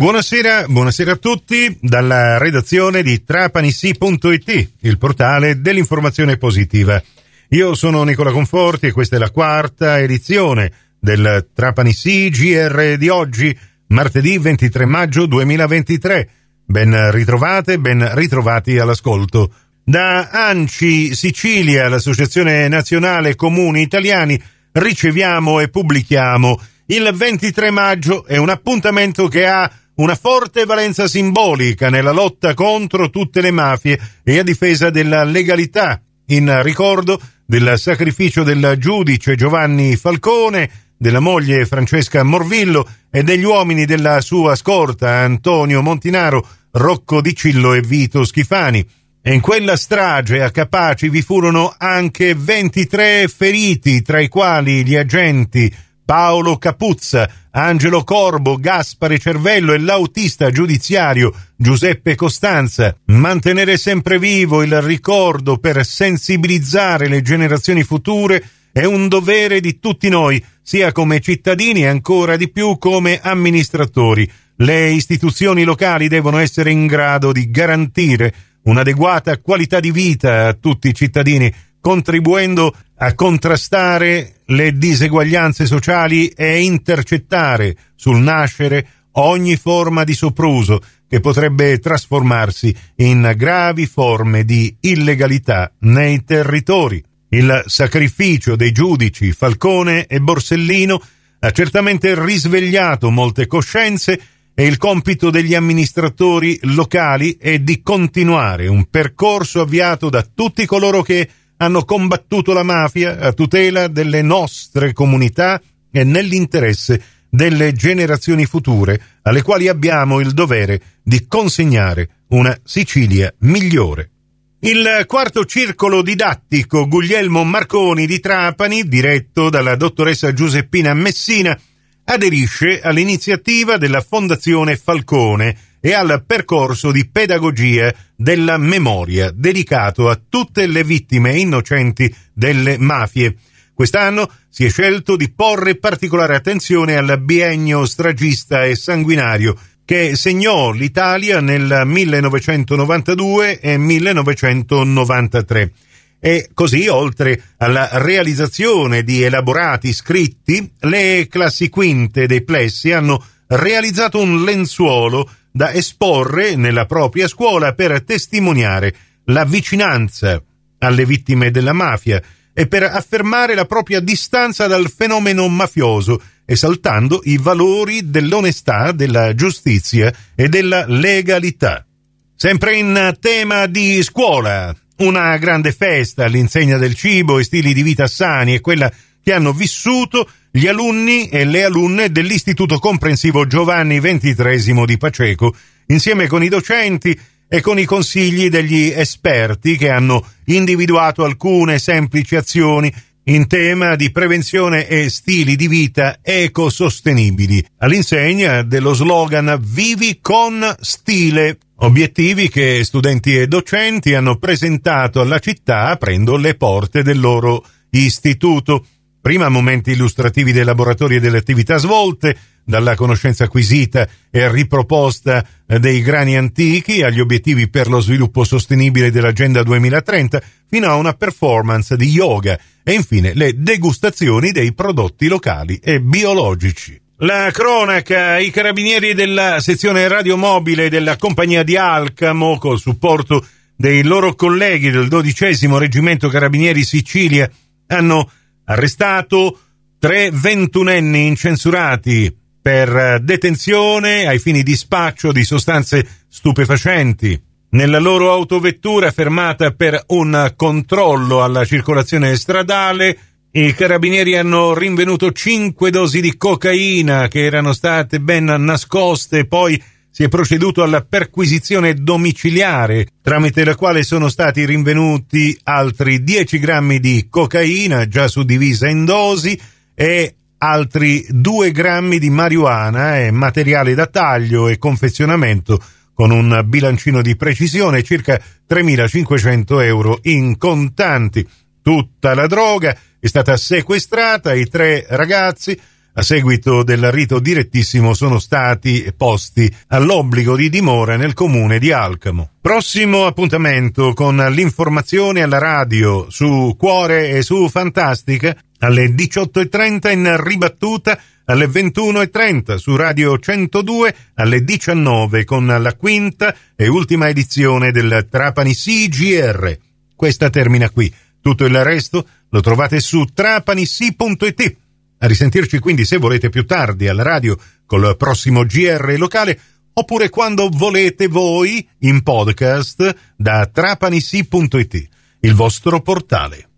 Buonasera, buonasera a tutti dalla redazione di trapanissi.it, il portale dell'informazione positiva. Io sono Nicola Conforti e questa è la quarta edizione del Trapanissi GR di oggi, martedì 23 maggio 2023. Ben ritrovate, ben ritrovati all'ascolto. Da ANCI Sicilia, l'Associazione Nazionale Comuni Italiani, riceviamo e pubblichiamo il 23 maggio è un appuntamento che ha una forte valenza simbolica nella lotta contro tutte le mafie e a difesa della legalità, in ricordo del sacrificio del giudice Giovanni Falcone, della moglie Francesca Morvillo e degli uomini della sua scorta Antonio Montinaro, Rocco Di Cillo e Vito Schifani. E in quella strage a Capaci vi furono anche 23 feriti, tra i quali gli agenti Paolo Capuzza, Angelo Corbo, Gaspare Cervello e l'autista giudiziario Giuseppe Costanza. Mantenere sempre vivo il ricordo per sensibilizzare le generazioni future è un dovere di tutti noi, sia come cittadini e ancora di più come amministratori. Le istituzioni locali devono essere in grado di garantire un'adeguata qualità di vita a tutti i cittadini contribuendo a contrastare le diseguaglianze sociali e intercettare sul nascere ogni forma di sopruso che potrebbe trasformarsi in gravi forme di illegalità nei territori. Il sacrificio dei giudici Falcone e Borsellino ha certamente risvegliato molte coscienze e il compito degli amministratori locali è di continuare un percorso avviato da tutti coloro che hanno combattuto la mafia a tutela delle nostre comunità e nell'interesse delle generazioni future alle quali abbiamo il dovere di consegnare una Sicilia migliore. Il quarto circolo didattico Guglielmo Marconi di Trapani, diretto dalla dottoressa Giuseppina Messina, aderisce all'iniziativa della Fondazione Falcone e al percorso di pedagogia della memoria dedicato a tutte le vittime innocenti delle mafie. Quest'anno si è scelto di porre particolare attenzione al biennio stragista e sanguinario che segnò l'Italia nel 1992 e 1993. E così, oltre alla realizzazione di elaborati scritti, le classi quinte dei plessi hanno realizzato un lenzuolo da esporre nella propria scuola per testimoniare la vicinanza alle vittime della mafia e per affermare la propria distanza dal fenomeno mafioso, esaltando i valori dell'onestà, della giustizia e della legalità. Sempre in tema di scuola, una grande festa all'insegna del cibo e stili di vita sani è quella che hanno vissuto gli alunni e le alunne dell'Istituto Comprensivo Giovanni XXIII di Paceco, insieme con i docenti e con i consigli degli esperti che hanno individuato alcune semplici azioni in tema di prevenzione e stili di vita ecosostenibili, all'insegna dello slogan Vivi con stile, obiettivi che studenti e docenti hanno presentato alla città aprendo le porte del loro istituto. Prima momenti illustrativi dei laboratori e delle attività svolte, dalla conoscenza acquisita e riproposta eh, dei grani antichi agli obiettivi per lo sviluppo sostenibile dell'Agenda 2030, fino a una performance di yoga e infine le degustazioni dei prodotti locali e biologici. La cronaca, i carabinieri della sezione radiomobile della compagnia di Alcamo, col supporto dei loro colleghi del dodicesimo reggimento carabinieri Sicilia, hanno arrestato tre ventunenni incensurati per detenzione ai fini di spaccio di sostanze stupefacenti. Nella loro autovettura fermata per un controllo alla circolazione stradale, i carabinieri hanno rinvenuto cinque dosi di cocaina che erano state ben nascoste, poi si è proceduto alla perquisizione domiciliare, tramite la quale sono stati rinvenuti altri 10 grammi di cocaina già suddivisa in dosi e altri 2 grammi di marijuana e materiale da taglio e confezionamento con un bilancino di precisione circa 3.500 euro in contanti. Tutta la droga è stata sequestrata, i tre ragazzi a seguito del rito direttissimo sono stati posti all'obbligo di dimora nel comune di Alcamo. Prossimo appuntamento con l'informazione alla radio su Cuore e su Fantastica alle 18.30 in ribattuta alle 21.30 su Radio 102 alle 19 con la quinta e ultima edizione del Trapani CGR. Questa termina qui. Tutto il resto lo trovate su trapanissi.it. A risentirci quindi se volete più tardi alla radio col prossimo GR locale oppure quando volete voi in podcast da trapanissi.it, il vostro portale.